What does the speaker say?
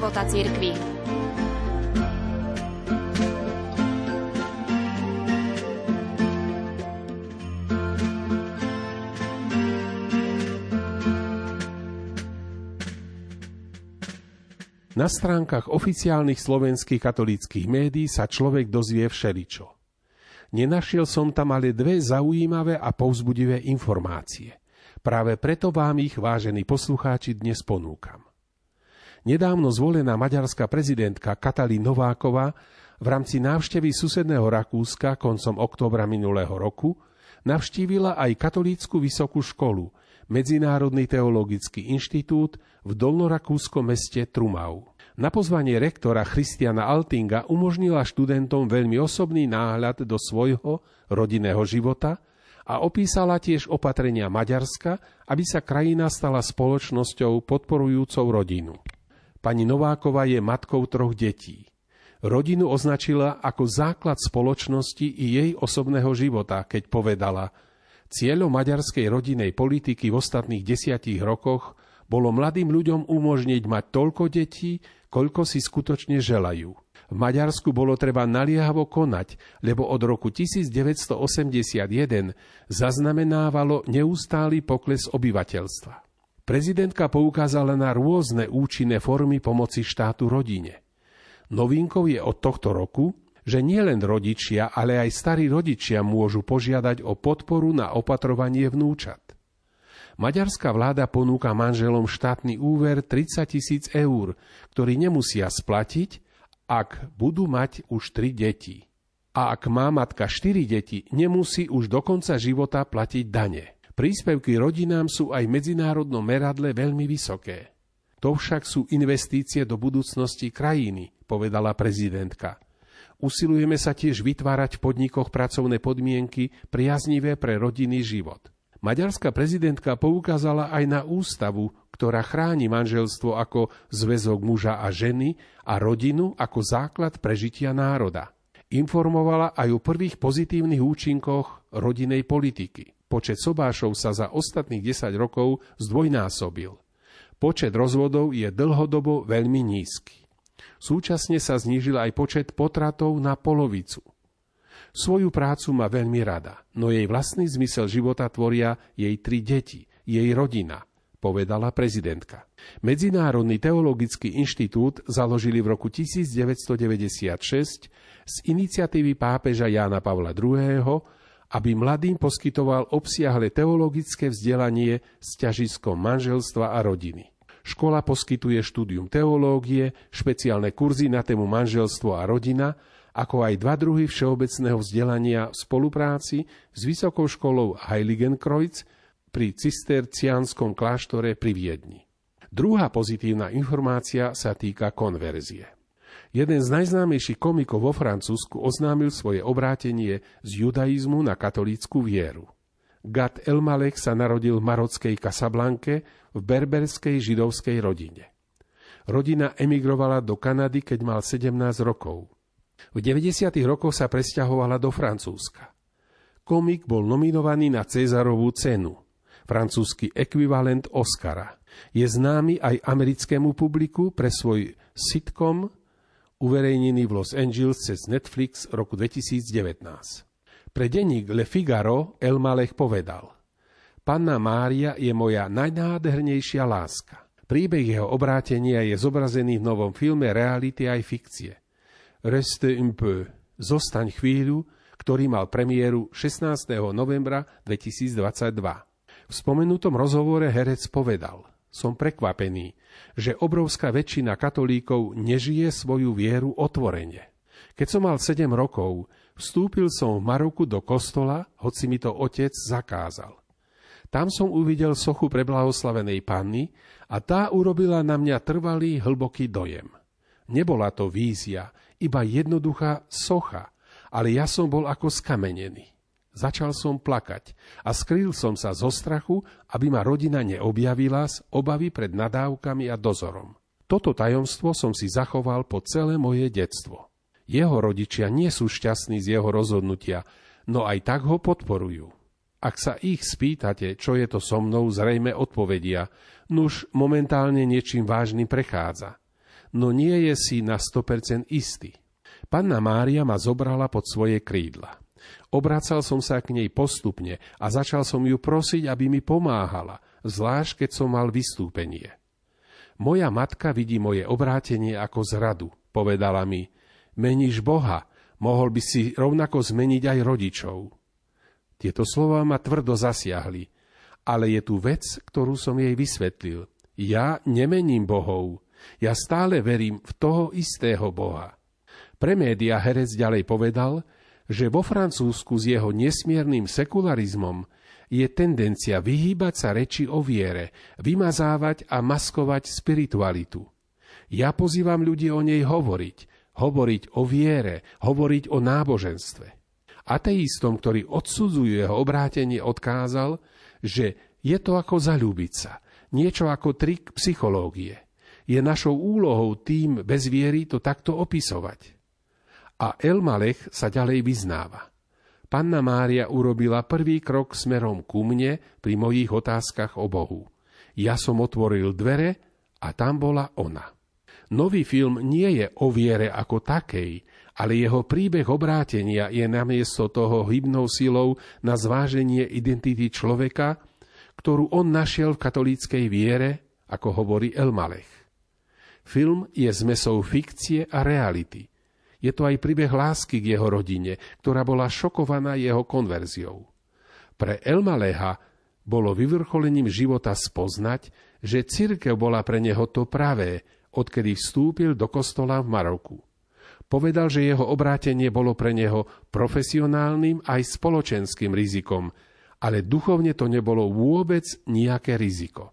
života cirkvi. Na stránkach oficiálnych slovenských katolíckých médií sa človek dozvie všeličo. Nenašiel som tam ale dve zaujímavé a povzbudivé informácie. Práve preto vám ich, vážení poslucháči, dnes ponúkam. Nedávno zvolená maďarská prezidentka Katalín Nováková v rámci návštevy susedného Rakúska koncom októbra minulého roku navštívila aj katolícku vysokú školu, Medzinárodný teologický inštitút v dolnorakúskom meste Trumau. Na pozvanie rektora Christiana Altinga umožnila študentom veľmi osobný náhľad do svojho rodinného života a opísala tiež opatrenia Maďarska, aby sa krajina stala spoločnosťou podporujúcou rodinu. Pani Nováková je matkou troch detí. Rodinu označila ako základ spoločnosti i jej osobného života, keď povedala Cieľom maďarskej rodinej politiky v ostatných desiatich rokoch bolo mladým ľuďom umožniť mať toľko detí, koľko si skutočne želajú. V Maďarsku bolo treba naliehavo konať, lebo od roku 1981 zaznamenávalo neustály pokles obyvateľstva. Prezidentka poukázala na rôzne účinné formy pomoci štátu rodine. Novinkou je od tohto roku, že nielen rodičia, ale aj starí rodičia môžu požiadať o podporu na opatrovanie vnúčat. Maďarská vláda ponúka manželom štátny úver 30 tisíc eur, ktorý nemusia splatiť, ak budú mať už 3 deti. A ak má matka 4 deti, nemusí už do konca života platiť dane. Príspevky rodinám sú aj v medzinárodnom meradle veľmi vysoké. To však sú investície do budúcnosti krajiny, povedala prezidentka. Usilujeme sa tiež vytvárať v podnikoch pracovné podmienky priaznivé pre rodinný život. Maďarská prezidentka poukázala aj na ústavu, ktorá chráni manželstvo ako zväzok muža a ženy a rodinu ako základ prežitia národa. Informovala aj o prvých pozitívnych účinkoch rodinej politiky. Počet sobášov sa za ostatných 10 rokov zdvojnásobil. Počet rozvodov je dlhodobo veľmi nízky. Súčasne sa znížil aj počet potratov na polovicu – Svoju prácu má veľmi rada, no jej vlastný zmysel života tvoria jej tri deti, jej rodina, povedala prezidentka. Medzinárodný teologický inštitút založili v roku 1996 z iniciatívy pápeža Jána Pavla II., aby mladým poskytoval obsiahle teologické vzdelanie s ťažiskom manželstva a rodiny. Škola poskytuje štúdium teológie, špeciálne kurzy na tému manželstvo a rodina ako aj dva druhy všeobecného vzdelania v spolupráci s Vysokou školou Heiligenkreuz pri cisterciánskom kláštore pri Viedni. Druhá pozitívna informácia sa týka konverzie. Jeden z najznámejších komikov vo Francúzsku oznámil svoje obrátenie z judaizmu na katolícku vieru. Gat Elmalek sa narodil v marockej Casablanke v berberskej židovskej rodine. Rodina emigrovala do Kanady, keď mal 17 rokov. V 90. rokoch sa presťahovala do Francúzska. Komik bol nominovaný na Cezarovú cenu, francúzsky ekvivalent Oscara. Je známy aj americkému publiku pre svoj sitcom, uverejnený v Los Angeles cez Netflix roku 2019. Pre denník Le Figaro El Malech povedal Panna Mária je moja najnádhernejšia láska. Príbeh jeho obrátenia je zobrazený v novom filme reality aj fikcie. Reste un peu, zostaň chvíľu, ktorý mal premiéru 16. novembra 2022. V spomenutom rozhovore herec povedal, som prekvapený, že obrovská väčšina katolíkov nežije svoju vieru otvorene. Keď som mal 7 rokov, vstúpil som v Maroku do kostola, hoci mi to otec zakázal. Tam som uvidel sochu preblahoslavenej panny a tá urobila na mňa trvalý hlboký dojem. Nebola to vízia, iba jednoduchá socha, ale ja som bol ako skamenený. Začal som plakať a skrýl som sa zo strachu, aby ma rodina neobjavila z obavy pred nadávkami a dozorom. Toto tajomstvo som si zachoval po celé moje detstvo. Jeho rodičia nie sú šťastní z jeho rozhodnutia, no aj tak ho podporujú. Ak sa ich spýtate, čo je to so mnou, zrejme odpovedia, nuž momentálne niečím vážnym prechádza. no nie je si na 100% istý. Panna Mária ma zobrala pod svoje krídla. Obracal som sa k nej postupne a začal som ju prosiť, aby mi pomáhala, zvlášť keď som mal vystúpenie. Moja matka vidí moje obrátenie ako zradu. Povedala mi, meníš Boha, mohol by si rovnako zmeniť aj rodičov. Tieto slova ma tvrdo zasiahli, ale je tu vec, ktorú som jej vysvetlil. Ja nemením bohov, ja stále verím v toho istého Boha. Pre média herec ďalej povedal, že vo Francúzsku s jeho nesmiernym sekularizmom je tendencia vyhýbať sa reči o viere, vymazávať a maskovať spiritualitu. Ja pozývam ľudí o nej hovoriť, hovoriť o viere, hovoriť o náboženstve. Ateistom, ktorí odsudzujú jeho obrátenie, odkázal, že je to ako zalúbiť sa, niečo ako trik psychológie. Je našou úlohou tým bez viery to takto opisovať. A Elmalech sa ďalej vyznáva. Panna Mária urobila prvý krok smerom ku mne pri mojich otázkach o Bohu. Ja som otvoril dvere a tam bola ona. Nový film nie je o viere ako takej, ale jeho príbeh obrátenia je namiesto toho hybnou silou na zváženie identity človeka, ktorú on našiel v katolíckej viere, ako hovorí Elmalech. Film je zmesou fikcie a reality. Je to aj príbeh lásky k jeho rodine, ktorá bola šokovaná jeho konverziou. Pre Elmaleha bolo vyvrcholením života spoznať, že cirkev bola pre neho to pravé, odkedy vstúpil do kostola v Maroku. Povedal, že jeho obrátenie bolo pre neho profesionálnym aj spoločenským rizikom, ale duchovne to nebolo vôbec nejaké riziko.